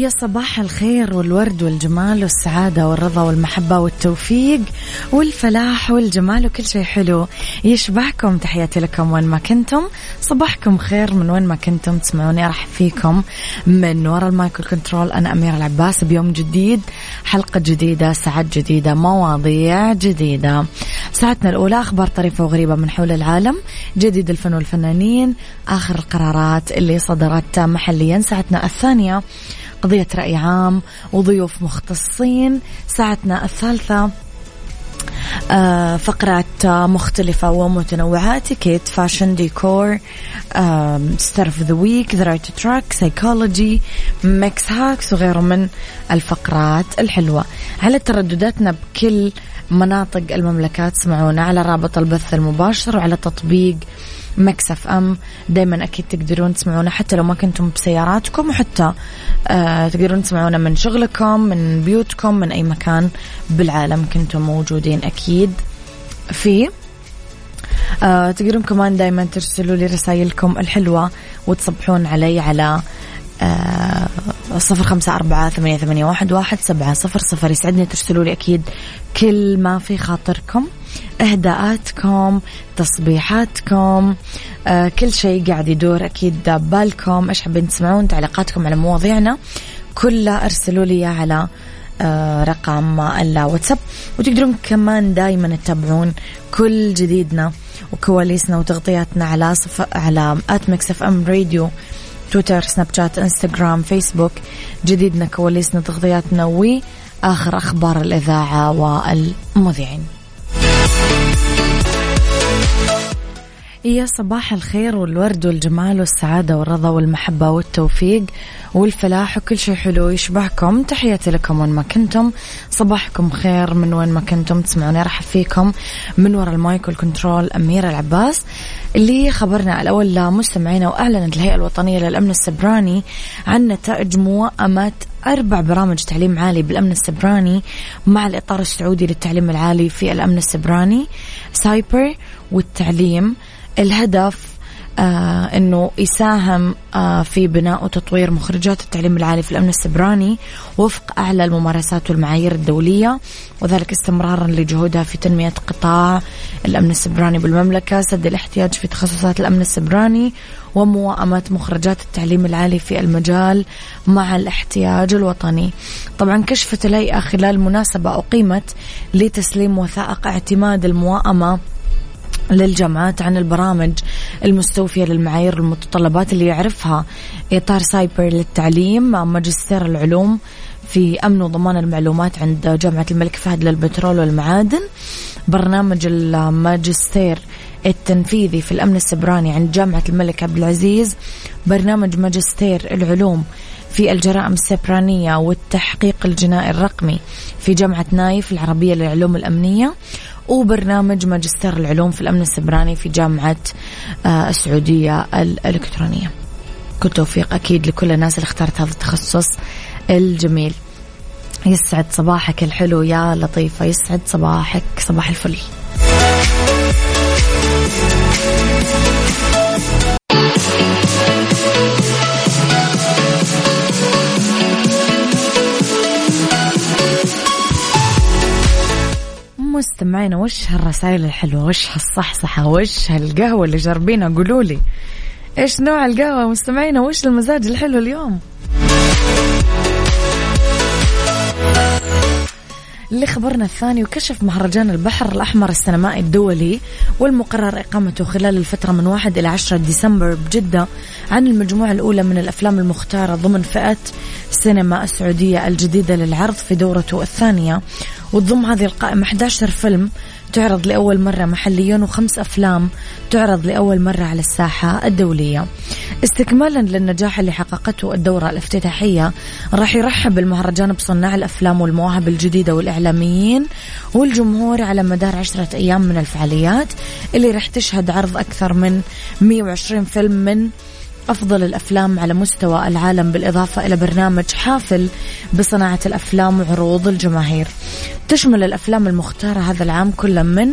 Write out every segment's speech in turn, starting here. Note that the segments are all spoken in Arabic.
يا صباح الخير والورد والجمال والسعادة والرضا والمحبة والتوفيق والفلاح والجمال وكل شيء حلو. يشبهكم تحياتي لكم وين ما كنتم. صباحكم خير من وين ما كنتم تسمعوني. راح فيكم من وراء المايكل كنترول أنا أميرة العباس. بيوم جديد حلقة جديدة ساعات جديدة مواضيع جديدة. ساعتنا الأولى أخبار طريفة وغريبة من حول العالم. جديد الفن والفنانين. آخر القرارات اللي صدرت محليا. ساعتنا الثانية قضية رأي عام وضيوف مختصين. ساعتنا الثالثة آه فقرات مختلفة ومتنوعة اتيكيت fashion ديكور star of the week the right track psychology mix hacks وغيره من الفقرات الحلوة. على تردداتنا بكل مناطق المملكة تسمعونا على رابط البث المباشر وعلى تطبيق مكسف أم دائما أكيد تقدرون تسمعونا حتى لو ما كنتم بسياراتكم وحتى آه تقدرون تسمعونا من شغلكم من بيوتكم من أي مكان بالعالم كنتم موجودين أكيد فيه آه تقدرون كمان دائما ترسلوا لي رسائلكم الحلوة وتصبحون علي على آه، صفر خمسة أربعة ثمانية, ثمانية واحد, واحد سبعة صفر صفر. يسعدني ترسلوا لي أكيد كل ما في خاطركم إهداءاتكم تصبيحاتكم آه كل شيء قاعد يدور أكيد بالكم. إيش حابين تسمعون؟ تعليقاتكم على مواضيعنا. كلها أرسلوا لي على آه رقم الواتساب وتقدرون كمان دائما تتابعون كل جديدنا وكواليسنا وتغطياتنا على صف... على at Mix FM Radio تويتر سناب شات إنستغرام فيسبوك. جديدنا كواليسنا تغطياتنا واخر أخبار الإذاعة والمذيعين. يا صباح الخير والورد والجمال والسعادة والرضا والمحبة والتوفيق والفلاح وكل شيء حلو يشبهكم. تحياتي لكم وين ما كنتم. صباحكم خير من وين ما كنتم. تسمعوني راح فيكم من وراء ال mic وال control أميرة العباس. اللي خبرنا الأول لمستمعينا وأعلنت الهيئة الوطنية للأمن السبراني عن نتائج موائمة أربع برامج تعليم عالي بالأمن السبراني مع الإطار السعودي للتعليم العالي في الأمن السبراني سايبر والتعليم. الهدف آه إنه يساهم آه في بناء وتطوير مخرجات التعليم العالي في الأمن السبراني وفق أعلى الممارسات والمعايير الدولية وذلك استمرارا لجهودها في تنمية قطاع الأمن السبراني بالمملكة، سد الاحتياج في تخصصات الأمن السبراني وموائمة مخرجات التعليم العالي في المجال مع الاحتياج الوطني. طبعا كشفت الهيئه خلال مناسبة أقيمت لتسليم وثائق اعتماد الموائمة للجامعات عن البرامج المستوفية للمعايير المتطلبات اللي يعرفها إطار سايبر للتعليم ماجستير العلوم في أمن وضمان المعلومات عند جامعة الملك فهد للبترول والمعادن برنامج الماجستير التنفيذي في الأمن السبراني عند جامعة الملك عبد العزيز برنامج ماجستير العلوم في الجرائم السبرانية والتحقيق الجنائي الرقمي في جامعة نايف العربية للعلوم الأمنية وبرنامج ماجستير العلوم في الأمن السبراني في جامعة آه، السعودية الإلكترونية. كل توفيق أكيد لكل الناس اللي اختارت هذا التخصص الجميل. يسعد صباحك الحلو يا لطيفة يسعد صباحك صباح الفل. مستمعينا وش هالرسائل الحلوة؟ وش هالصحصحة؟ وش هالقهوة اللي جربينها قولوا لي. إيش نوع القهوة؟ مستمعينا وش المزاج الحلو اليوم؟ اللي خبرنا الثاني وكشف مهرجان البحر الأحمر السينمائي الدولي والمقرر إقامته خلال الفترة من 1 إلى 10 ديسمبر بجدة عن المجموعة الأولى من الأفلام المختارة ضمن فئة سينما السعودية الجديدة للعرض في دورته الثانية. وتضم هذه القائمة 11 فيلم تعرض لأول مرة محليا وخمس أفلام تعرض لأول مرة على الساحة الدولية. استكمالا للنجاح اللي حققته الدورة الافتتاحية راح يرحب المهرجان بصناع الأفلام والمواهب الجديدة والإعلاميين والجمهور على مدار عشرة أيام من الفعاليات اللي راح تشهد عرض أكثر من 120 فيلم من أفضل الأفلام على مستوى العالم بالإضافة إلى برنامج حافل بصناعة الأفلام وعروض الجماهير. تشمل الأفلام المختارة هذا العام كل من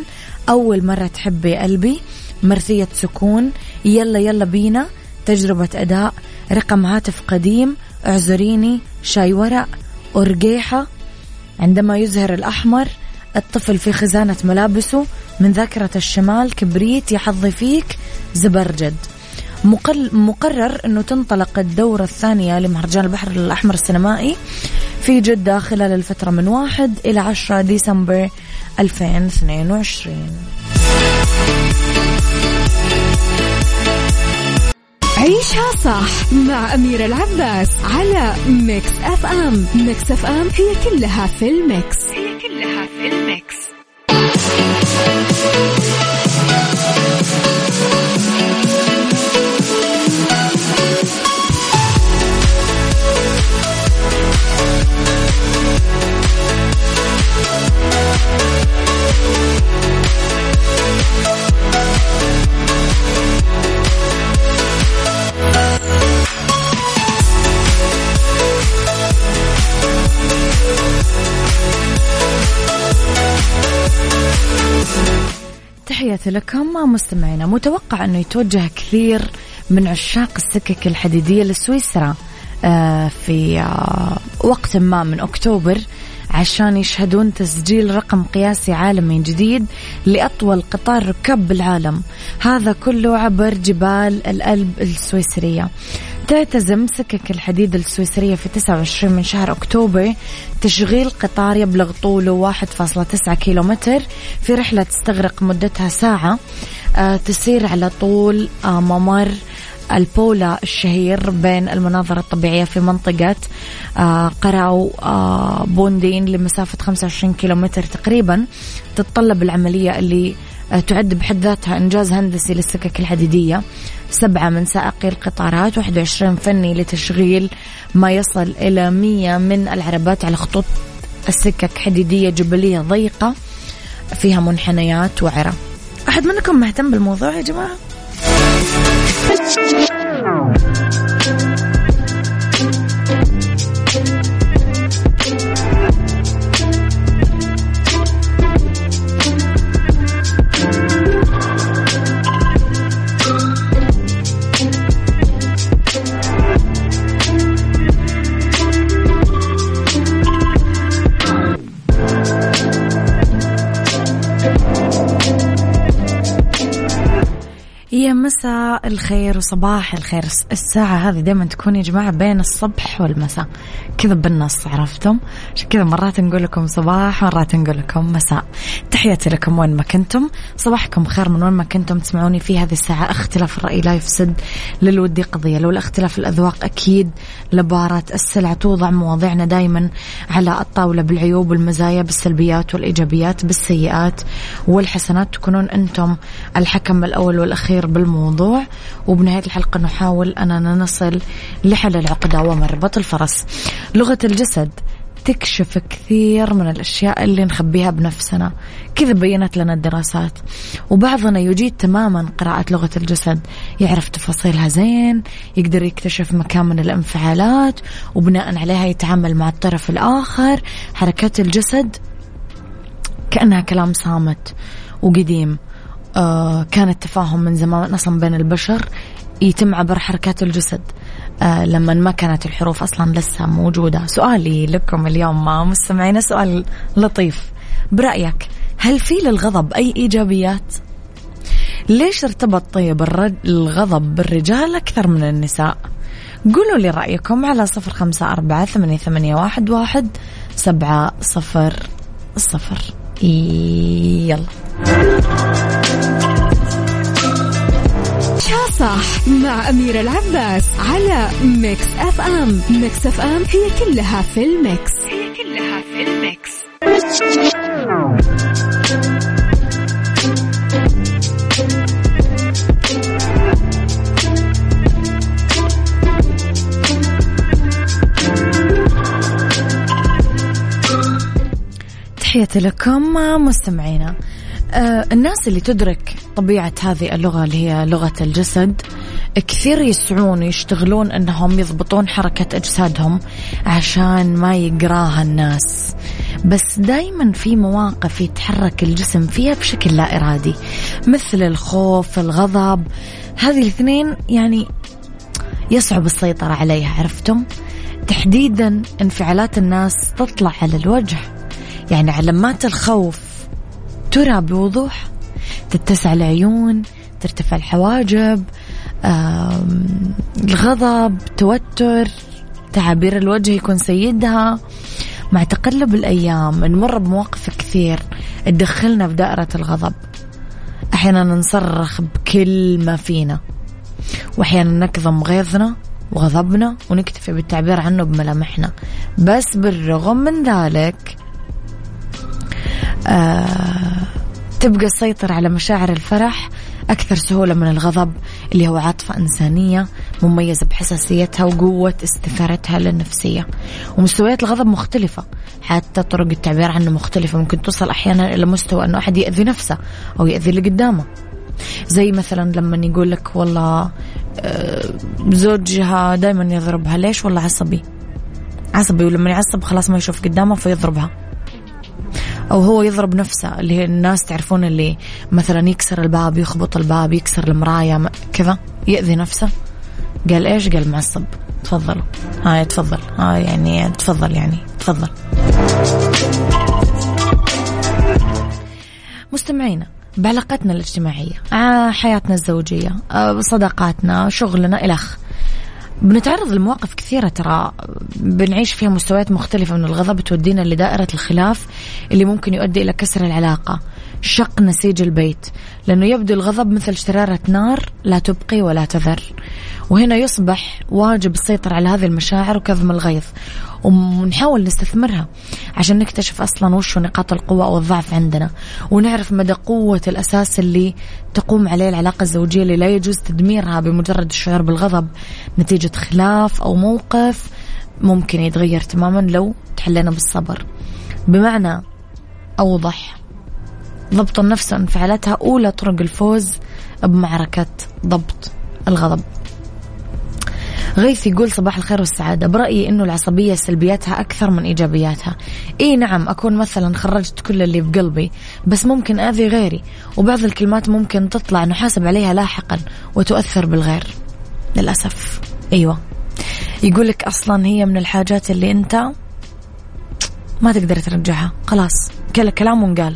أول مرة تحبي قلبي مرثية سكون يلا يلا بينا تجربة أداء رقم هاتف قديم اعذريني شاي ورق أرقيحة عندما يزهر الأحمر الطفل في خزانة ملابسه من ذاكرة الشمال كبريت يا حظي فيك زبرجد. مقرر أنه تنطلق الدورة الثانية لمهرجان البحر الأحمر السينمائي في جدة خلال الفترة من 1 إلى 10 ديسمبر 2022 عيشها صح مع أميرة العباس على Mix FM Mix FM هي كلها في ال mix. هي كلها في ال mix. تحياتي لكم مستمعينا متوقع أنه يتوجه كثير من عشاق السكك الحديدية لسويسرا آه، في آه، وقت ما من أكتوبر عشان يشهدون تسجيل رقم قياسي عالمي جديد لأطول قطار ركاب بالعالم. هذا كله عبر جبال الألب السويسرية. تعتزم سكك الحديد السويسرية في 29 من شهر أكتوبر تشغيل قطار يبلغ طوله 1.9 كيلومتر في رحلة تستغرق مدتها ساعة آه، تسير على طول آه، ممر البولا الشهير بين المناظر الطبيعية في منطقة آه، قراو بوندين لمسافة 25 كيلومتر تقريبا تتطلب العملية اللي تعد بحد ذاتها إنجاز هندسي للسكك الحديدية سبعة من سائقي القطارات 21 فني لتشغيل ما يصل إلى 100 من العربات على خطوط السكك حديدية جبلية ضيقة فيها منحنيات وعرة أحد منكم مهتم بالموضوع يا جماعة؟ يا مساء الخير وصباح الخير. الساعة هذه دائما تكون يا جماعة بين الصبح والمساء. كذا بالنص عرفتم؟ عشان كذا مرات نقول لكم صباح مرات نقول لكم مساء. تحياتي لكم وين ما كنتم. صباحكم خير من وين ما كنتم. تسمعوني في هذه الساعة. اختلاف الرأي لا يفسد. للودي قضية لولا اختلاف الأذواق أكيد لبارة السلع توضع مواضيعنا دائما على الطاولة بالعيوب والمزايا بالسلبيات والإيجابيات بالسيئات والحسنات. تكونون أنتم الحكم الأول والأخير بالموضوع وبنهاية الحلقة نحاول أننا نصل لحل العقدة ومربط الفرس. لغة الجسد تكشف كثير من الأشياء اللي نخبيها بنفسنا. كذا بينت لنا الدراسات. وبعضنا يجيد تماما قراءة لغة الجسد. يعرف تفاصيلها زين يقدر يكتشف مكان من الانفعالات وبناء عليها يتعامل مع الطرف الآخر. حركات الجسد كأنها كلام صامت وقديم. آه كان التفاهم من زمان أصلا بين البشر يتم عبر حركات الجسد. آه لما ما كانت الحروف أصلا لسه موجودة. سؤالي لكم اليوم مستمعينا سؤال لطيف. برأيك هل في للغضب أي إيجابيات؟ ليش ارتبط طيب الغضب بالرجال أكثر من النساء؟ قولوا لي رأيكم على صفر خمسة أربعة ثمانية, ثمانية واحد, واحد سبعة صفر صفر. يلا. صح مع أميرة العباس على Mix FM. Mix FM هي كلها في ال mix. هي كلها في ال mix. تحياتي لكم مستمعينا. الناس اللي تدرك طبيعة هذه اللغة اللي هي لغة الجسد كثير يسعون ويشتغلون إنهم يضبطون حركة أجسادهم عشان ما يقراها الناس. بس دايما في مواقف يتحرك الجسم فيها بشكل لا إرادي مثل الخوف الغضب. هذه الاثنين يعني يصعب السيطرة عليها عرفتم؟ تحديدا انفعالات الناس تطلع على الوجه. يعني علامات الخوف ترى بوضوح تتسع العيون ترتفع الحواجب الغضب توتر تعابير الوجه يكون سيدها. مع تقلب الأيام نمر بمواقف كثير تدخلنا في دائرة الغضب. أحيانا نصرخ بكل ما فينا وأحيانا نكظم غيظنا وغضبنا ونكتفي بالتعبير عنه بملامحنا. بس بالرغم من ذلك آه تبقى السيطرة على مشاعر الفرح أكثر سهولة من الغضب اللي هو عاطفة إنسانية مميزة بحساسيتها وقوة استثارتها للنفسية. ومستويات الغضب مختلفة حتى طرق التعبير عنه مختلفة. ممكن توصل أحيانا إلى مستوى أنه أحد يأذي نفسه أو يأذي اللي قدامه. زي مثلا لما يقول لك والله آه، زوجها دائما يضربها. ليش والله عصبي؟ عصبي ولما يعصب خلاص ما يشوف قدامه فيضربها. أو هو يضرب نفسه اللي الناس تعرفون اللي مثلا يكسر الباب يخبط الباب يكسر المرايه كذا يأذي نفسه. قال إيش؟ قال معصب. تفضلوا هاي تفضل. هاي يعني تفضل يعني تفضل. مستمعينا بعلاقاتنا الاجتماعية آه حياتنا الزوجية آه صداقاتنا شغلنا إلخ بنتعرض لمواقف كثيرة ترى. بنعيش فيها مستويات مختلفة من الغضب تودينا لدائرة الخلاف اللي ممكن يؤدي إلى كسر العلاقة. شق نسيج البيت لأنه يبدو الغضب مثل شرارة نار لا تبقي ولا تذر وهنا يصبح واجب السيطرة على هذه المشاعر وكظم الغيظ ونحاول نستثمرها عشان نكتشف أصلا وش نقاط القوة أو الضعف عندنا. ونعرف مدى قوة الأساس اللي تقوم عليه العلاقة الزوجية اللي لا يجوز تدميرها بمجرد الشعور بالغضب. نتيجة خلاف أو موقف ممكن يتغير تماما لو تحلينا بالصبر. بمعنى أوضح ضبط النفس وانفعالاتها أولى طرق الفوز بمعركة ضبط الغضب. غيث يقول صباح الخير والسعادة. برأيي أنه العصبية سلبياتها أكثر من إيجابياتها. إي نعم أكون مثلا خرجت كل اللي بقلبي بس ممكن أذي غيري وبعض الكلمات ممكن تطلع نحاسب عليها لاحقا وتؤثر بالغير. للأسف. أيوة. يقولك أصلا هي من الحاجات اللي أنت ما تقدر ترجعها. خلاص كلام ونقال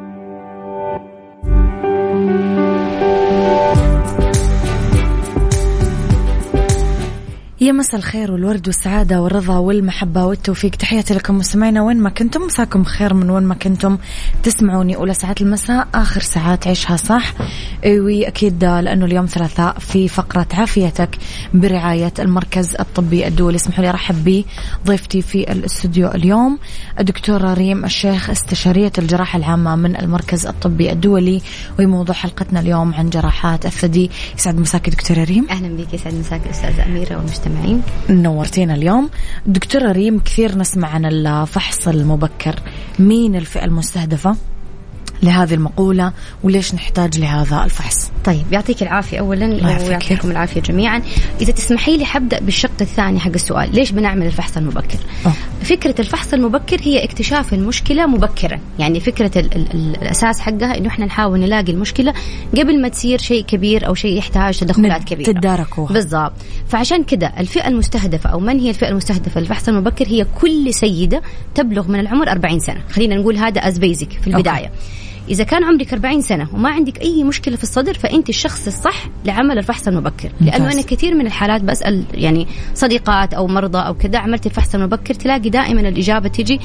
يا مساء الخير والورد والسعادة والرضا والمحبة والتوفيق. تحياتي لكم مستمعينا وين ما كنتم. مساكم خير من وين ما كنتم. تسمعوني أولى ساعات المساء آخر ساعات عيشها صح. وأكيد لأنه اليوم ثلاثاء في فقرة عافيتك برعاية المركز الطبي الدولي. اسمحوا لي أرحب بضيفتي في الاستوديو اليوم الدكتورة ريم الشيخ استشارية الجراحة العامة من المركز الطبي الدولي. وموضوع حلقتنا اليوم عن جراحات الثدي. يسعد مساك دكتورة ريم. أهلا بك يسعد مساك أستاذة أميرة والمجتمع المستمعين نورتينا اليوم. دكتورة ريم كثير نسمع عن الفحص المبكر. مين الفئة المستهدفة لهذه المقولة؟ وليش نحتاج لهذا الفحص؟ طيب يعطيك العافية أولا ويعطيكم العافية جميعا. إذا تسمحي لي حبدأ بالشق الثاني حق السؤال. ليش بنعمل الفحص المبكر؟ فكرة الفحص المبكر هي اكتشاف المشكلة مبكرا. يعني فكرة ال ال ال الأساس حقها إنه إحنا نحاول نلاقي المشكلة قبل ما تصير شيء كبير أو شيء يحتاج تدخلات كبيرة. تداركوها بالضبط. فعشان كده الفئة المستهدفة أو من هي الفئة المستهدفة للفحص المبكر هي كل سيدة تبلغ من العمر 40 سنة. خلينا نقول هذا as basic في البداية. أوكي. إذا كان عمرك 40 سنة وما عندك أي مشكلة في الصدر فأنت الشخص الصح لعمل الفحص المبكر. لأنه أنا كثير من الحالات بسأل يعني صديقات أو مرضى أو كذا عملت الفحص المبكر تلاقي دائما الإجابة تجي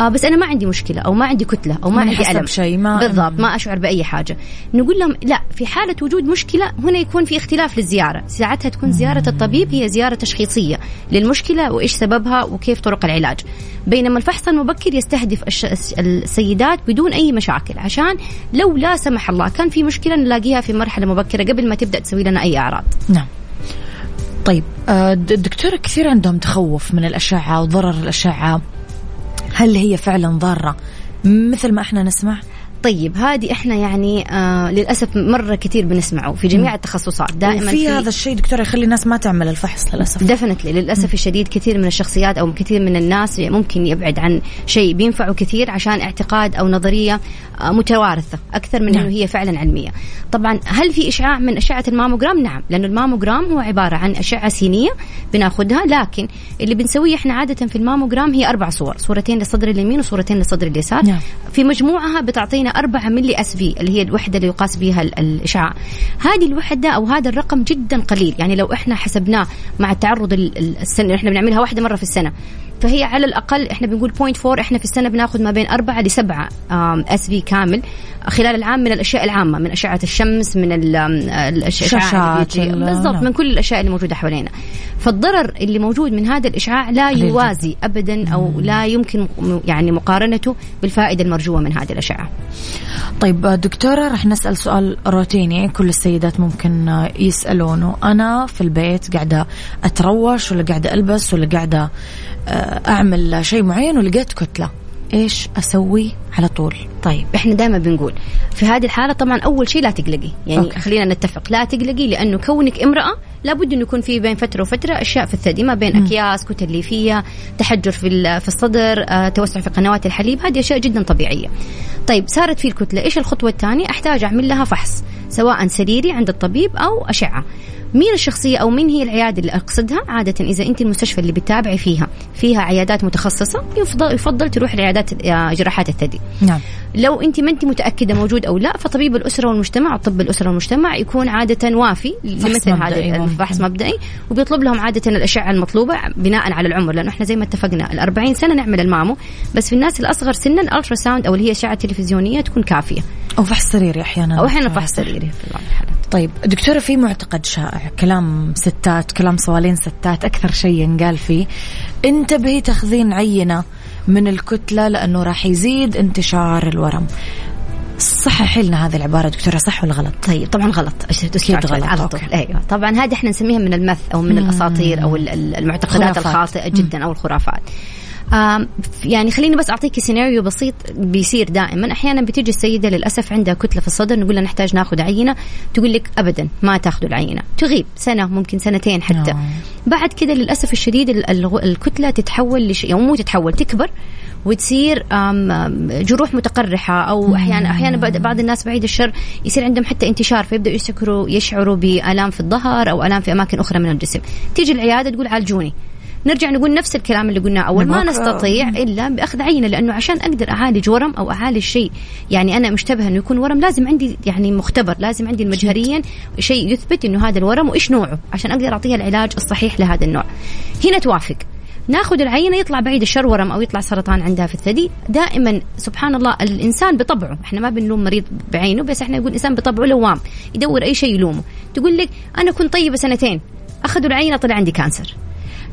آه بس أنا ما عندي مشكلة أو ما عندي كتلة أو ما عندي ألم. شيء ما بالضبط ما أشعر بأي حاجة. نقول لهم لا في حالة وجود مشكلة هنا يكون في اختلاف للزيارة. ساعتها تكون زيارة الطبيب هي زيارة تشخيصية للمشكلة وإيش سببها وكيف طرق العلاج. بينما الفحص المبكر يستهدف السيدات بدون أي مشاكل عشان لو لا سمح الله كان في مشكلة نلاقيها في مرحلة مبكرة قبل ما تبدأ تسوي لنا أي أعراض. نعم. طيب آه، دكتور كثير عندهم تخوف من الأشعة وضرر الأشعة. هل هي فعلا ضارة؟ مثل ما إحنا نسمع طيب هذه إحنا يعني آه للأسف مرة كثير بنسمعه في جميع التخصصات. دائما في هذا الشيء دكتورة يخلي الناس ما تعمل الفحص للأسف. ديفنتلي للأسف الشديد كثير من الشخصيات أو كثير من الناس ممكن يبعد عن شيء بينفعه كثير عشان اعتقاد أو نظرية آه متوارثة أكثر من نعم. إنه هي فعلا علمية. طبعا هل في إشعاع من أشعة الماموجرام؟ نعم لأنه الماموجرام هو عبارة عن أشعة سينية بناخذها لكن اللي بنسويه إحنا عادة في الماموجرام هي أربع صور صورتين للصدر اليمين وصورتين للصدر اليسار. نعم. في مجموعها بتعطينا 4 milli SV اللي هي الوحدة اللي يقاس بها الإشعاع. هذه الوحدة أو هذا الرقم جدا قليل. يعني لو إحنا حسبناه مع التعرض السنة إحنا بنعملها واحدة مرة في السنة. فهي على الأقل إحنا بنقول 0.4 إحنا في السنة بناخذ ما بين 4 ل 7 اس في كامل. خلال العام من الأشياء العامة من أشعة الشمس من الاشعه بالضبط نعم. من كل الأشياء اللي موجودة حوالينا. فالضرر اللي موجود من هذا الإشعاع لا يوازي ابدا أو لا يمكن يعني مقارنته بالفائدة المرجوة من هذه الأشعة. طيب دكتورة رح نسأل سؤال روتيني كل السيدات ممكن يسألونه. أنا في البيت قاعدة أتروش ولا قاعدة ألبس ولا قاعدة أعمل شيء معين ولقيت كتلة. إيش أسوي؟ على طول. طيب. إحنا دائما بنقول في هذه الحالة طبعا أول شيء لا تقلقي. يعني أوكي. خلينا نتفق. لا تقلقي لأنه كونك امرأة لابد إنه يكون في بين فترة وفترة أشياء في الثدي ما بين أكياس كتل ليفيه تحجر في في الصدر آه، توسع في قنوات الحليب. هذه أشياء جدا طبيعية. طيب صارت في الكتلة. إيش الخطوة الثانية؟ أحتاج أعمل لها فحص سواء سريري عند الطبيب أو أشعة. مين الشخصية أو مين هي العيادة اللي أقصدها؟ عادة إذا أنت المستشفى اللي بتتابعي فيها فيها عيادات متخصصة يفضل, يفضل تروح لعيادات آه، جراحات الثدي. نعم. لو أنت ما أنت متأكدة موجود أو لا فطبيب الأسرة والمجتمع طب الأسرة والمجتمع يكون عادة وافي لمثل هذا الفحص مبدئي وبيطلب لهم عادة الأشعة المطلوبة بناء على العمر لأنه إحنا زي ما اتفقنا ال 40 سنة نعمل المامو بس في الناس الأصغر سنا ال ultrasound أو اللي هي أشعة تلفزيونية تكون كافية. أو فحص سريري أحيانا. أو أحيانا فحص سريري في بعض الحالات. طيب دكتورة في معتقد شائع كلام ستات كلام صوالين ستات أكثر شيء ينقال فيه. انتبهي تاخذين عينة. من الكتلة لأنه راح يزيد انتشار الورم. صححي لنا هذه العبارة دكتورة صح ولا غلط؟ طيب طبعا غلط. أكيد غلط. على طول. أيوة. طبعا هذه إحنا نسميها من المث أو من الأساطير أو المعتقدات. الخاطئة جدا أو الخرافات. يعني خليني بس أعطيك سيناريو بسيط بيصير دائما. أحيانا بتيجي السيدة للأسف عندها كتلة في الصدر نقول لها نحتاج ناخذ عينة تقول لك ابدا ما تاخذوا العينة. تغيب سنة ممكن سنتين حتى. نعم. بعد كده للأسف الشديد الكتلة تتحول لشيء مو تتحول تكبر وتصير جروح متقرحة أو أحيانا أحيانا بعض الناس بعيد الشر يصير عندهم حتى انتشار فيبدأوا يشعروا يشعروا بألام في الظهر أو ألام في أماكن أخرى من الجسم. تيجي العيادة تقول عالجوني. نرجع نقول نفس الكلام اللي قلناه أول. ما نستطيع إلا بأخذ عينة لأنه عشان أقدر أعالج ورم أو أعالج شيء يعني أنا مشتبه إنه يكون ورم لازم عندي يعني مختبر لازم عندي مجهريا شيء يثبت إنه هذا الورم وإيش نوعه عشان أقدر أعطيها العلاج الصحيح لهذا النوع. هنا توافق. ناخذ العينة يطلع بعيد الشر ورم أو يطلع سرطان عندها في الثدي. دائما سبحان الله الإنسان بطبعه إحنا ما بنلوم مريض بعينه بس إحنا نقول الانسان بطبعه لوام يدور أي شيء يلومه. تقول لك أنا كنت طيبة سنتين أخذوا العينة طلع عندي كانسر.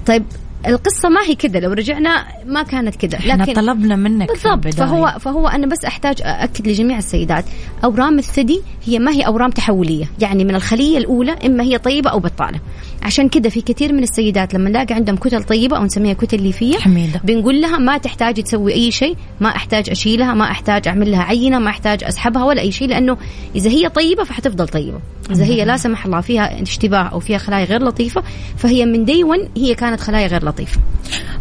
طيب القصة ما هي كذا لو رجعنا ما كانت كذا لكن إحنا طلبنا منك بالضبط فهو فهو أنا بس أحتاج اكد لجميع السيدات أورام الثدي هي ما هي أورام تحولية يعني من الخلية الأولى إما هي طيبة أو بطالة. عشان كذا في كثير من السيدات لما نلاقي عندهم كتل طيبة أو نسميها كتل ليفية حميدة. بنقول لها ما تحتاجي تسوي أي شيء ما أحتاج أشيلها ما أحتاج أعمل لها عينة ما أحتاج أسحبها ولا أي شيء لأنه إذا هي طيبة فحتفضل طيبة. إذا هي لا سمح الله فيها اشتباه أو فيها خلايا غير لطيفة فهي من دي هي كانت خلايا غير لطيفة.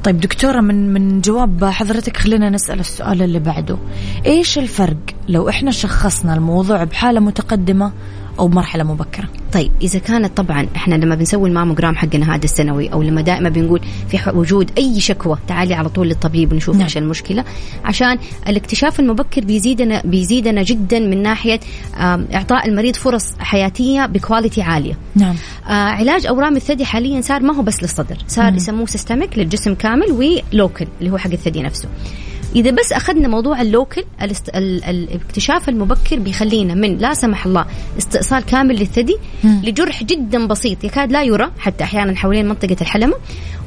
طيب دكتورة من من جواب حضرتك خلينا نسأل السؤال اللي بعده. إيش الفرق لو إحنا شخصنا الموضوع بحالة متقدمة أو مرحلة مبكرة. طيب إذا كانت طبعا إحنا لما بنسوي الماموجرام حقنا هذا السنوي أو لما دائما بنقول في وجود أي شكوى تعالي على طول للطبيب ونشوف نعم. إيش المشكلة. عشان الاكتشاف المبكر بيزيدنا بيزيدنا جدا من ناحية إعطاء المريض فرص حياتية ب quality عالية. نعم. آه علاج أورام الثدي حاليا صار ما هو بس للصدر صار يسموه systemic للجسم كامل و local اللي هو حق الثدي نفسه. إذا بس أخذنا موضوع ال local الاست... ال... الاكتشاف المبكر بيخلينا من لا سمح الله استئصال كامل للثدي لجرح جدا بسيط يكاد لا يرى حتى أحيانا حوالين منطقة الحلمة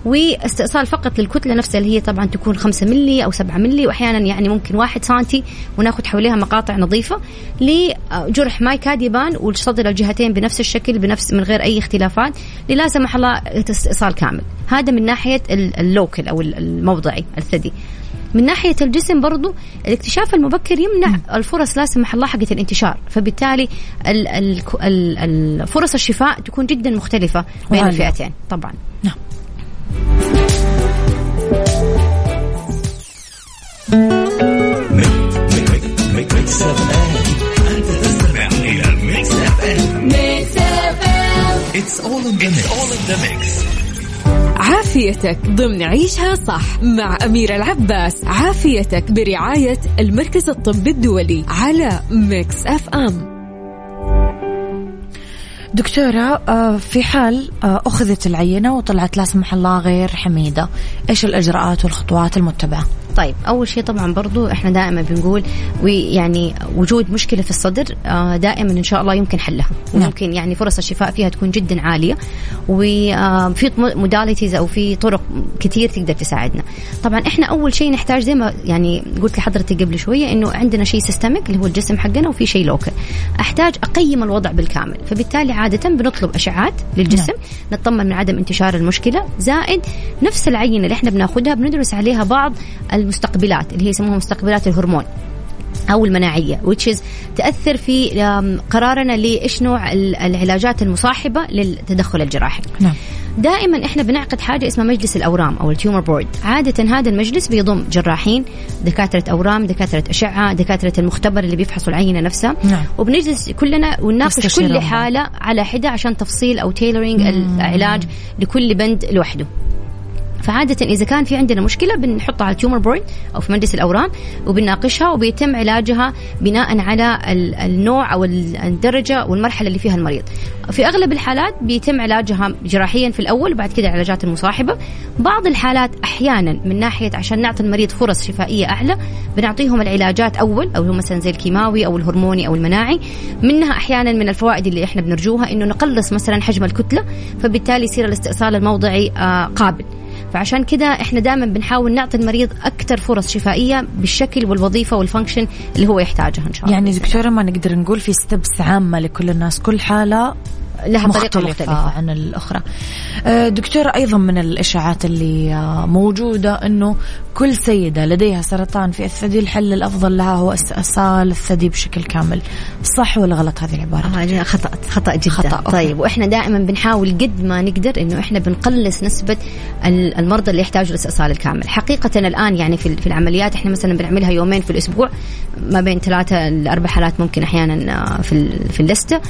واستئصال فقط للكتلة نفسها اللي هي طبعا تكون 5 ملي أو 7 ملي واحيانا يعني ممكن 1 سنتي وناخذ حواليها مقاطع نظيفة لجرح ما يكاد يبان والصدر الجهتين بنفس الشكل بنفس من غير أي اختلافات لا سمح الله استئصال كامل. هذا من ناحية اللوكل أو الموضعي الثدي. من ناحية الجسم برضو الاكتشاف المبكر يمنع الفرص لا سمح الله حقة الانتشار. فبالتالي الفرص الشفاء تكون جدا مختلفة بين الفئتين. طبعا. نعم. It's all in the mix. It's all in the mix. عافيتك ضمن عيشها صح مع أميرة العباس عافيتك برعاية المركز الطبي الدولي على ميكس أف أم دكتورة آه، في حال آه، أخذت العينة وطلعت لا سمح الله غير حميدة إيش الإجراءات والخطوات المتبعة؟ طيب أول شيء طبعا برضو إحنا دائما بنقول ويعني وجود مشكلة في الصدر آه، دائما إن شاء الله يمكن حلها. نعم. وممكن يعني فرص الشفاء فيها تكون جدا عالية. وفي modalities أو في طرق كثير تقدر تساعدنا. طبعا إحنا أول شيء نحتاج زي ما يعني قلت لحضرتك قبل شوية إنه عندنا شيء systemic اللي هو الجسم حقنا وفي شيء local أحتاج أقيم الوضع بالكامل. فبالتالي عاده بنطلب أشعات للجسم نعم. نطمن من عدم انتشار المشكلة. زائد نفس العينة اللي إحنا بناخذها بندرس عليها بعض المستقبلات اللي هي يسموها مستقبلات الهرمون أو المناعية which is تأثر في قرارنا لإيش نوع العلاجات المصاحبة للتدخل الجراحي. نعم. دائما إحنا بنعقد حاجة اسمها مجلس الأورام أو التيومر بورد عادة هذا المجلس بيضم جراحين دكاترة أورام دكاترة أشعة دكاترة المختبر اللي بيفحصوا العينة نفسها. نعم. وبنجلس كلنا ونناقش كل حالة على حدة عشان تفصيل أو tailoring العلاج لكل بند لوحده. فعادة إذا كان في عندنا مشكلة بنحطها على ال tumor board أو في مجلس الأورام وبنناقشها وبيتم علاجها بناء على النوع أو الدرجة والمرحلة اللي فيها المريض. في أغلب الحالات بيتم علاجها جراحيا في الأول وبعد كده علاجات المصاحبة. بعض الحالات أحيانا من ناحية عشان نعطي المريض فرص شفائية أعلى بنعطيهم العلاجات أول أو مثلا زي الكيماوي أو الهرموني أو المناعي. منها أحيانا من الفوائد اللي إحنا بنرجوها إنه نقلص مثلا حجم الكتلة فبالتالي يصير الاستئصال الموضعي آه، قابل. فعشان كذا إحنا دائما بنحاول نعطي المريض أكثر فرص شفائية بالشكل والوظيفة والفانكشن اللي هو يحتاجها إن شاء الله. يعني دكتوره ما نقدر نقول في ستبس عامة لكل الناس كل حالة لها طريقة مختلفة عن الأخرى. آه، دكتورة أيضا من الإشاعات اللي آه، موجودة أنه كل سيدة لديها سرطان في الثدي الحل الأفضل لها هو استئصال الثدي بشكل كامل. صح ولا غلط هذه العبارة؟ آه خطأ خطأ جدا. خطأ أوكي. طيب وإحنا دائما بنحاول قد ما نقدر أنه إحنا بنقلص نسبة المرضى اللي يحتاجوا الاستئصال الكامل. حقيقة الآن يعني في, في العمليات إحنا مثلا بنعملها يومين في الأسبوع ما بين ثلاثة لأربع حالات ممكن أحيانا آه، في في اللستة.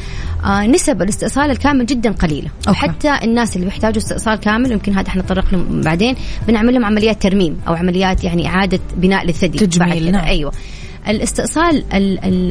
آه نسب الإستئصال الكامل جدا قليلة أوكي. وحتى الناس اللي بيحتاجوا استئصال كامل يمكن هذا إحنا نتطرق له بعدين بنعمل لهم عمليات ترميم أو عمليات يعني إعادة بناء للثدي تجميل نعم. أيوة الاستئصال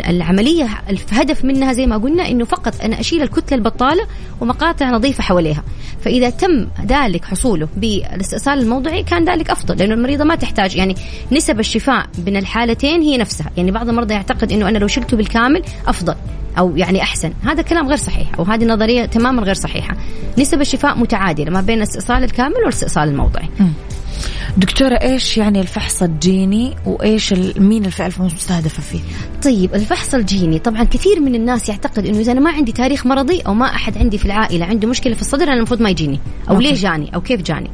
العملية الهدف منها زي ما قلنا إنه فقط أنا أشيل الكتلة البطالة ومقاطع نظيفة حواليها. فإذا تم ذلك حصوله بالاستئصال الموضعي كان ذلك أفضل لأنه المريضة ما تحتاج. يعني نسب الشفاء بين الحالتين هي نفسها. يعني بعض المرضى يعتقد إنه أنا لو شلته بالكامل أفضل أو يعني أحسن. هذا كلام غير صحيح أو هذه نظرية تماما غير صحيحة. نسب الشفاء متعادلة ما بين الاستئصال الكامل والاستئصال الموضعي. دكتورة إيش يعني الفحص الجيني؟ وإيش مين الفئة المستهدفة فيه؟ طيب الفحص الجيني. طبعا كثير من الناس يعتقد إنه إذا أنا ما عندي تاريخ مرضي أو ما أحد عندي في العائلة عنده مشكلة في الصدر أنا المفروض ما يجيني. أو okay. ليه جاني؟ أو كيف جاني؟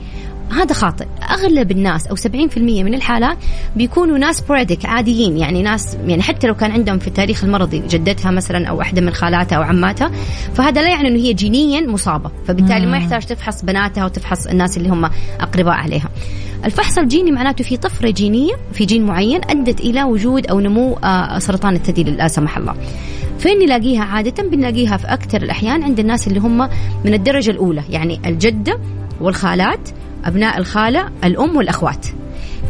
هذا خاطئ. أغلب الناس أو 70% من الحالات بيكونوا ناس بريدك عاديين. يعني ناس يعني حتى لو كان عندهم في التاريخ المرضي جدتها مثلا أو واحدة من خالاتها أو عماتها فهذا لا يعني إنه هي جينيا مصابة. فبالتالي ما يحتاج تفحص بناتها وتفحص الناس اللي هم أقرباء عليها. الفحص الجيني معناته في طفرة جينية في جين معين أدت إلى وجود أو نمو آه، سرطان الثدي لا سمح الله. فين نلاقيها عادة بنلاقيها في أكثر الأحيان عند الناس اللي هم من الدرجة الأولى. يعني الجدة والخالات أبناء الخالة الأم والأخوات.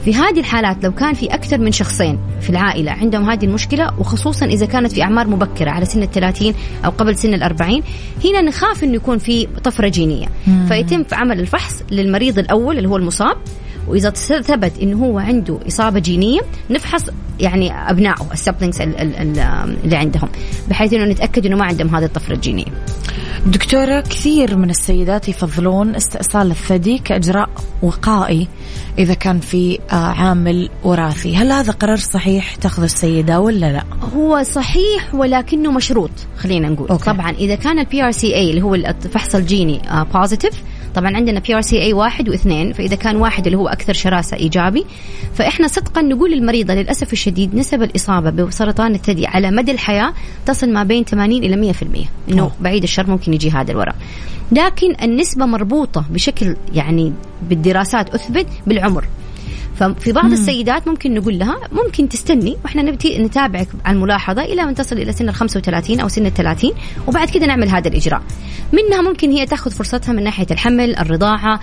في هذه الحالات لو كان في أكثر من شخصين في العائلة عندهم هذه المشكلة وخصوصا إذا كانت في أعمار مبكرة على سن الثلاثين أو قبل سن الأربعين هنا نخاف أنه يكون في طفرة جينية. فيتم عمل الفحص للمريض الأول اللي هو المصاب. وإذا ثبت إنه هو عنده إصابة جينية نفحص يعني أبنائه السبلينكس اللي عندهم بحيث إنه نتأكد إنه ما عندهم هذه الطفرة الجينية. دكتورة كثير من السيدات يفضلون استئصال الثدي كإجراء وقائي إذا كان في آه، عامل وراثي هل هذا قرار صحيح تأخذ السيدة ولا لا هو صحيح ولكنه مشروط خلينا نقول okay. طبعا إذا كان ال BRCA اللي هو الفحص الجيني positive آه، طبعا عندنا BRCA واحد واثنين فإذا كان واحد اللي هو أكثر شراسة إيجابي فإحنا صدقا نقول للمريضة للأسف الشديد نسب الإصابة بسرطان الثدي على مدى الحياة تصل ما بين 80 إلى 100% إنه بعيد الشر ممكن يجي هذا الورم لكن النسبة مربوطة بشكل يعني بالدراسات أثبت بالعمر. ففي بعض مم. السيدات ممكن نقول لها ممكن تستني وإحنا نبتي نتابعك على الملاحظة إلى أن تصل إلى سن ال 35 أو سن ال 30 وبعد كذا نعمل هذا الإجراء. منها ممكن هي تأخذ فرصتها من ناحية الحمل، الرضاعة،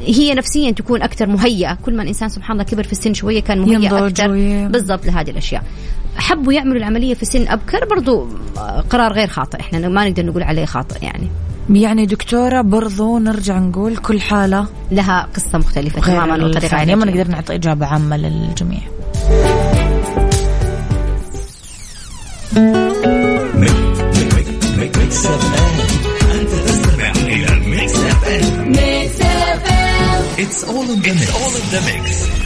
هي نفسيا تكون أكثر مهيئة، كل ما الإنسان سبحان الله كبر في السن شوية كان مهيئ أكثر بالضبط لهذه الأشياء. حبوا يعملوا العملية في سن أبكر برضو قرار غير خاطئ، إحنا ما نقدر نقول عليه خاطئ يعني. يعني دكتورة برضو نرجع نقول كل حالة لها قصة مختلفة تماما وطريقة ما نقدر نعطي إجابة عامة للجميع It's all in the mix. It's all in the mix.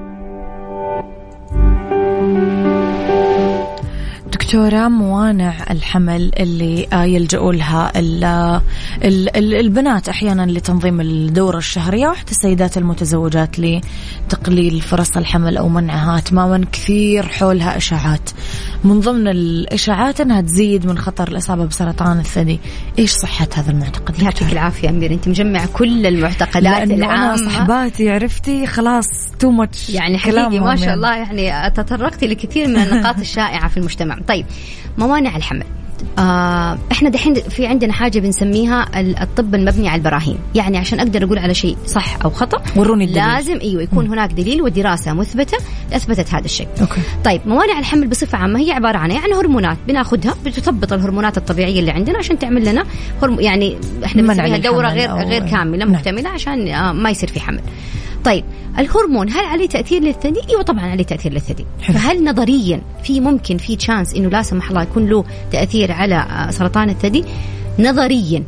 دكتورة موانع الحمل اللي آه، يلجؤوا لها البنات أحيانا لتنظيم الدورة الشهرية وحتى السيدات المتزوجات لتقليل فرص الحمل أو منعها. تماما كثير حولها إشاعات. من ضمن الإشاعات أنها تزيد من خطر الإصابة بسرطان الثدي. إيش صحة هذا المعتقد؟ يعطيك العافية أمير أنت مجمع كل المعتقدات العامة أنا صحباتي عرفتي؟ خلاص تو ماتش يعني حقيقي ما شاء الله يعني تطرقتي لكثير من النقاط الشائعة في المجتمع. طيب موانع الحمل آه إحنا دحين في عندنا حاجة بنسميها الطب المبني على البراهين يعني عشان أقدر أقول على شيء صح أو خطأ وروني الدليل. لازم إيوه يكون م. هناك دليل ودراسة مثبتة أثبتت هذا الشيء okay. طيب موانع الحمل بصفة عامة هي عبارة عن يعني هرمونات بناخذها بتثبط الهرمونات الطبيعية اللي عندنا عشان تعمل لنا هرم يعني إحنا بنسميها دورة غير غير كاملة نعم. مكتملة عشان آه ما يصير في حمل طيب الهرمون هل عليه تأثير للثدي؟ إيوه طبعا عليه تأثير للثدي. فهل نظريا في ممكن في chance إنه لا سمح الله يكون له تأثير على آه، سرطان الثدي؟ نظريا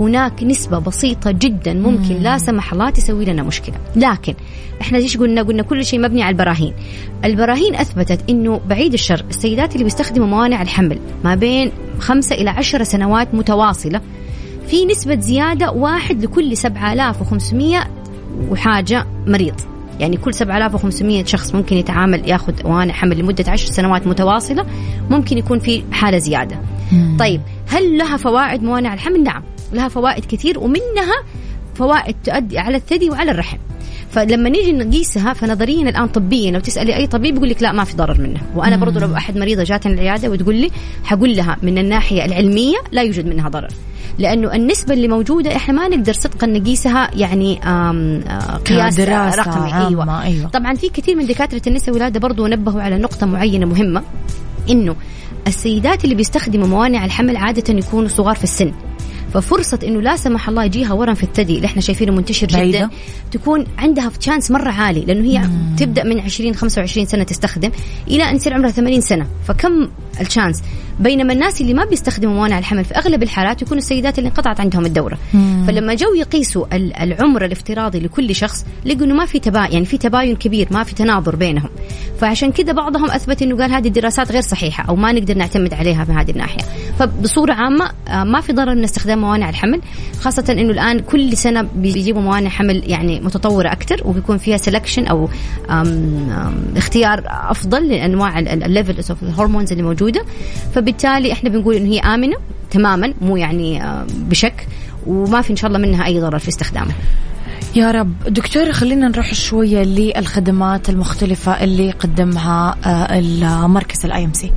هناك نسبة بسيطة جدا ممكن لا سمح الله تسوي لنا مشكلة. لكن إحنا إيش قلنا قلنا كل شيء مبني على البراهين؟ البراهين أثبتت إنه بعيد الشر السيدات اللي بيستخدموا موانع الحمل ما بين خمسة إلى عشر سنوات متواصلة في نسبة زيادة واحد لكل 7500 وحاجة مريض يعني كل 7500 شخص ممكن يتعامل ياخذ موانع حمل لمدة 10 سنوات متواصلة ممكن يكون في حالة زيادة. مم. طيب هل لها فوائد موانع الحمل؟ نعم لها فوائد كثير ومنها فوائد تؤدي على الثدي وعلى الرحم. فلما نيجي نقيسها فنظريا الآن طبيا لو تسألي أي طبيب يقول لك لا ما في ضرر منها وأنا برضو لو أحد مريضة جاتني العيادة وتقول لي حقول لها من الناحية العلمية لا يوجد منها ضرر لأنه النسبة اللي موجودة إحنا ما نقدر صدقا نقيسها يعني آه، قياس رقمي أيوة. أيوة. طبعا في كثير من دكاترة النساء والولادة برضو نبهوا على نقطة معينة مهمة إنه السيدات اللي بيستخدموا موانع الحمل عادة يكونوا صغار في السن ففرصة إنه لا سمح الله يجيها ورم في الثدي اللي إحنا شايفينه منتشر بعيدة. جدا تكون عندها chance مرة عالي لأنه هي مم. تبدأ من 20 25 سنة تستخدم إلى أن يصير عمرها 80 سنة فكم ال chance. بينما الناس اللي ما بيستخدموا موانع الحمل في أغلب الحالات يكونوا السيدات اللي انقطعت عندهم الدورة. مم. فلما جو يقيسوا العمر الافتراضي لكل شخص لقوا إنه ما في تباين يعني في تباين كبير ما في تناظر بينهم. فعشان كذا بعضهم أثبت إنه قال هذه الدراسات غير صحيحة أو ما نقدر نعتمد عليها من هذه الناحية. فبصورة عامة آه، ما في ضرر من استخدام موانع الحمل خاصة إنه الآن كل سنة بيجيبوا موانع حمل يعني متطورة أكثر وبيكون فيها selection أو أم أم اختيار أفضل لأنواع ال level of ال hormones اللي موجودة فبالتالي إحنا بنقول إنه هي آمنة تماما مو يعني آه، بشك وما في إن شاء الله منها أي ضرر في استخدامها يا رب. دكتور خلينا نروح شوية للخدمات المختلفة اللي قدمها آه، المركز ال IMC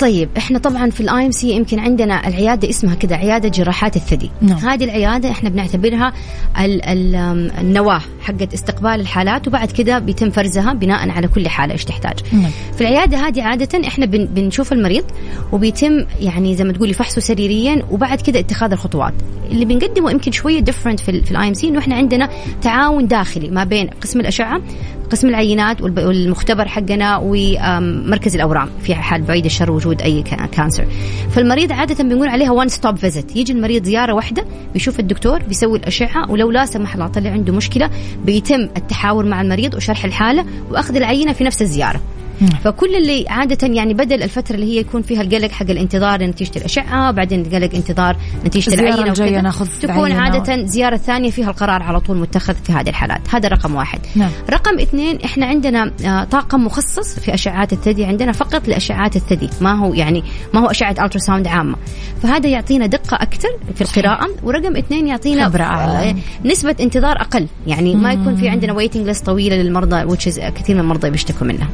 طيب إحنا طبعا في ال IMC يمكن عندنا العيادة اسمها كذا عيادة جراحات الثدي نعم. هذه العيادة إحنا بنعتبرها ال ال النواة حقت استقبال الحالات وبعد كذا بيتم فرزها بناء على كل حالة إيش تحتاج نعم. في العيادة هذه عادة إحنا بن بنشوف المريض وبيتم يعني زي ما تقولي فحصه سريريا وبعد كذا اتخاذ الخطوات اللي بنقدمه يمكن شوية different في ال IMC إنه إحنا عندنا تعاون داخلي ما بين قسم الأشعة قسم العينات والمختبر حقنا ومركز الأورام في حال بعيد الشر وجود أي cancer فالمريض عادة بنقول عليها one stop visit يجي المريض زيارة واحدة بيشوف الدكتور بيسوي الأشعة ولو لا سمح الله طلع عنده مشكلة بيتم التحاور مع المريض وشرح الحالة وأخذ العينة في نفس الزيارة. فكل اللي عادة يعني بدل الفترة اللي هي يكون فيها القلق حق الانتظار نتيجة الأشعة بعدين القلق انتظار نتيجة العينة وكذا. ناخذ تكون عادة زيارة ثانية فيها القرار على طول متخذ في هذه الحالات. هذا رقم واحد. نعم. رقم اثنين إحنا عندنا آه، طاقم مخصص في أشعات الثدي عندنا فقط لأشعات الثدي. ما هو يعني ما هو أشعة ultrasound عامة. فهذا يعطينا دقة أكثر في القراءة. ورقم اثنين يعطينا خبرة أعلى. آه، نسبة انتظار أقل. يعني ما يكون في عندنا waiting list طويلة للمرضى كثير من المرضى بيشتكوا منها.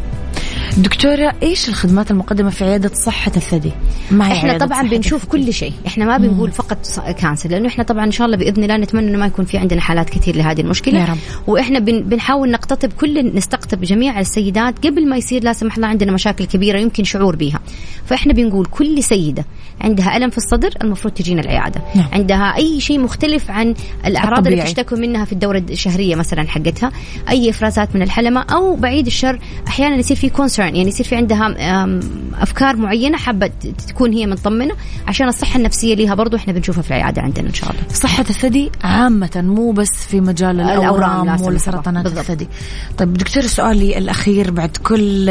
دكتورة إيش الخدمات المقدمة في عيادة صحة الثدي؟ ما هي إحنا طبعا بنشوف الثدي. كل شيء، إحنا ما بنقول فقط cancer لأنه إحنا طبعا إن شاء الله بإذن الله نتمنى إنه ما يكون في عندنا حالات كثير لهذه المشكلة يا رب. وإحنا بن بنحاول نقتطب كل نستقطب جميع السيدات قبل ما يصير لا سمح الله عندنا مشاكل كبيرة يمكن شعور بها. فإحنا بنقول كل سيدة عندها ألم في الصدر المفروض تجينا العيادة. نعم. عندها أي شيء مختلف عن الأعراض الطبيعي. اللي تشتكوا منها في الدورة الشهرية مثلا حقتها، أي إفرازات من الحلمة أو بعيد الشر أحيانا يصير في كونسرن يعني يصير في عندها أفكار معينة حابة تكون هي مطمنة عشان الصحة النفسية ليها برضو إحنا بنشوفها في العيادة عندنا إن شاء الله. صحة الثدي عامة مو بس في مجال الأورام والسرطانات الثدي. طيب دكتور سؤالي الأخير بعد كل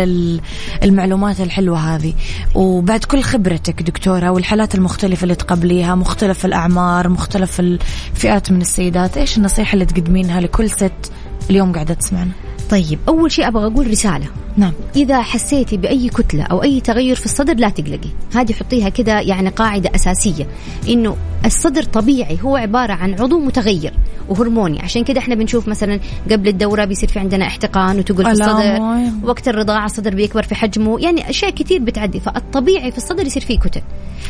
المعلومات الحلوة هذه. وبعد كل خبرتك دكتورة والحالات المختلفة اللي تقبليها مختلف الأعمار مختلف الفئات من السيدات إيش النصيحة اللي تقدمينها لكل ست اليوم قاعدة تسمعنا؟ طيب أول شيء أبغى أقول رسالة. نعم. إذا حسيتي بأي كتلة أو أي تغير في الصدر لا تقلقي. هذه حطيها كذا يعني قاعدة أساسية. إنه الصدر طبيعي هو عبارة عن عضو متغير وهرموني. عشان كذا إحنا بنشوف مثلا قبل الدورة بيصير في عندنا احتقان وتقول في الصدر وقت الرضاعة الصدر بيكبر في حجمه. يعني أشياء كثير بتعدي. فالطبيعي في الصدر يصير فيه كتل.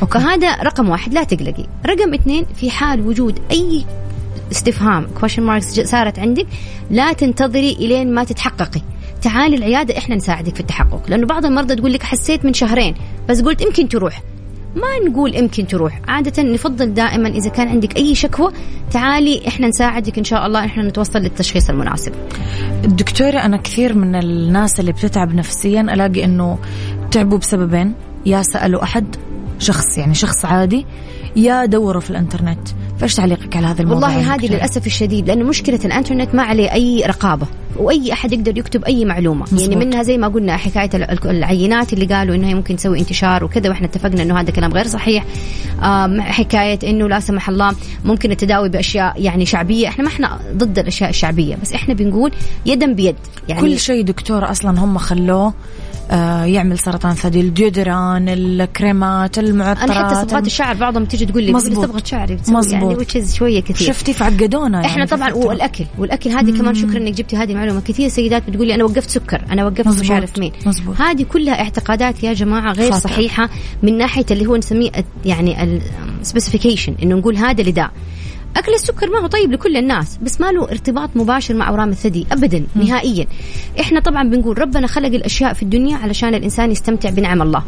okay. فهذا رقم واحد لا تقلقي. رقم اثنين في حال وجود أي استفهام. question marks صارت عندك لا تنتظري إلين ما تتحققي. تعالي العيادة إحنا نساعدك في التحقق. لأنه بعض المرضى تقول لك حسيت من شهرين بس قلت يمكن تروح. ما نقول يمكن تروح. عادة نفضل دائما إذا كان عندك أي شكوى تعالي إحنا نساعدك إن شاء الله إحنا نتوصل للتشخيص المناسب. دكتورة أنا كثير من الناس اللي بتتعب نفسيا ألاقي أنه تعبوا بسببين. يا سألوا أحد شخص يعني شخص عادي يا دوروا في الإنترنت. فايش تعليقك على هذا الموضوع والله هذه للأسف الشديد لأنه مشكلة الإنترنت ما عليه أي رقابة وأي أحد يقدر يكتب أي معلومة. مزبوط. يعني منها زي ما قلنا حكاية العينات اللي قالوا إنها ممكن تسوي انتشار وكذا وإحنا اتفقنا إنه هذا كلام غير صحيح. حكاية إنه لا سمح الله ممكن التداوي بأشياء يعني شعبية. إحنا ما إحنا ضد الأشياء الشعبية بس إحنا بنقول يدا بيد. يعني كل شيء دكتور أصلا هم خلوه يعمل سرطان ثدي الديودران الكريمات المعطرات أنا حتى صبغات الشعر بعضهم تيجي تقول لي صبغة شعري مزبوط. يعني شوية كثير شفتي فعقدونا يعني إحنا طبعا والأكل والأكل هذه كمان شكرا إنك جبتي هذه المعلومه كثير سيدات بتقول لي أنا وقفت سكر أنا وقفت مش عارف مين مزبوط. هذه كلها اعتقادات يا جماعة غير خاطئ. صحيحة من ناحية اللي هو نسميه يعني السبيسيفيكيشن إنه نقول هذا لداء أكل السكر ما هو طيب لكل الناس بس ما له ارتباط مباشر مع أورام الثدي ابدا نهائيا. إحنا طبعا بنقول ربنا خلق الأشياء في الدنيا علشان الإنسان يستمتع بنعم الله.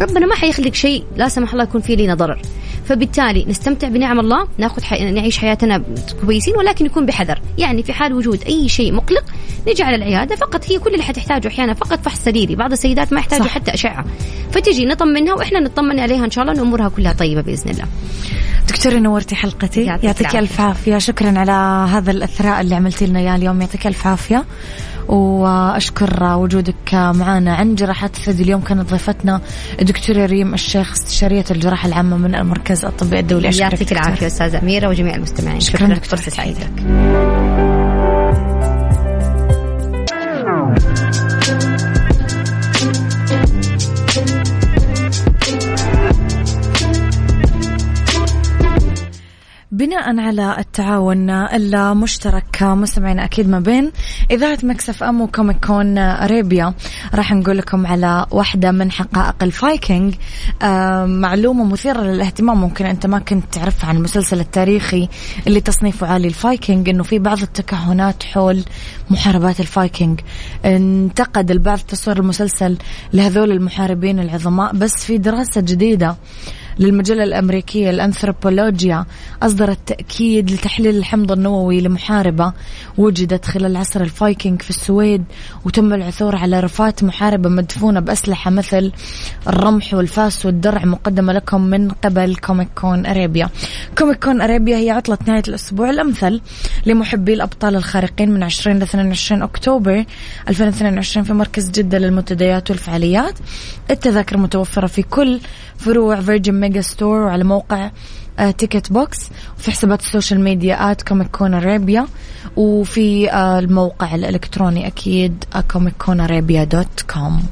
ربنا ما حيخلق شيء لا سمح الله يكون فيه لنا ضرر. فبالتالي نستمتع بنعم الله ناخذ حي... نعيش حياتنا كويسين ولكن يكون بحذر. يعني في حال وجود أي شيء مقلق نجي على العيادة فقط هي كل اللي حتحتاجه أحيانا فقط فحص سريري. بعض السيدات ما يحتاجوا حتى أشعة. فتجي نطمنها وإحنا نطمن عليها إن شاء الله إن أمورها كلها طيبة بإذن الله. دكتورة نورتي حلقتي يعطيك ألف عافية. شكرا على هذا الإثراء اللي عملتي لنا إياه اليوم يعطيك ألف عافية. وأشكر وجودك معنا عن جراحات الثدي اليوم كانت ضيفتنا الدكتورة ريم الشيخ استشارية الجراحة العامة من المركز الطبي الدولي. يعطيك العافية أستاذة أميرة وجميع المستمعين. شكرا, شكرا دكتور. فرصه بناء على التعاون المشترك مستمعين أكيد ما بين إذاعة Mix FM و Comic Con Arabia. راح نقول لكم على واحدة من حقائق الفايكنج. معلومة مثيرة للاهتمام ممكن أنت ما كنت تعرفها عن المسلسل التاريخي اللي تصنيفه عالي الفايكنج إنه في بعض التكهنات حول محاربات الفايكنج. انتقد البعض تصوير المسلسل لهذول المحاربين العظماء بس في دراسة جديدة للمجلة الأمريكية الأنثروبولوجيا أصدرت تأكيد لتحليل الحمض النووي لمحاربة وجدت خلال عصر الفايكنج في السويد وتم العثور على رفات محاربة مدفونة بأسلحة مثل الرمح والفاس والدرع مقدمة لكم من قبل Comic Con Arabia. Comic Con Arabia هي عطلة نهاية الأسبوع الأمثل لمحبي الأبطال الخارقين من 20 ل 22 أكتوبر 2022 في مركز جدة للمنتديات والفعاليات. التذاكر متوفرة في كل فروع Virgin Megastore وعلى موقع Ticket Box وفي حسابات ال social media at Comic Con Arabia وفي آه، الموقع الإلكتروني أكيد Comic Con Arabia dot com.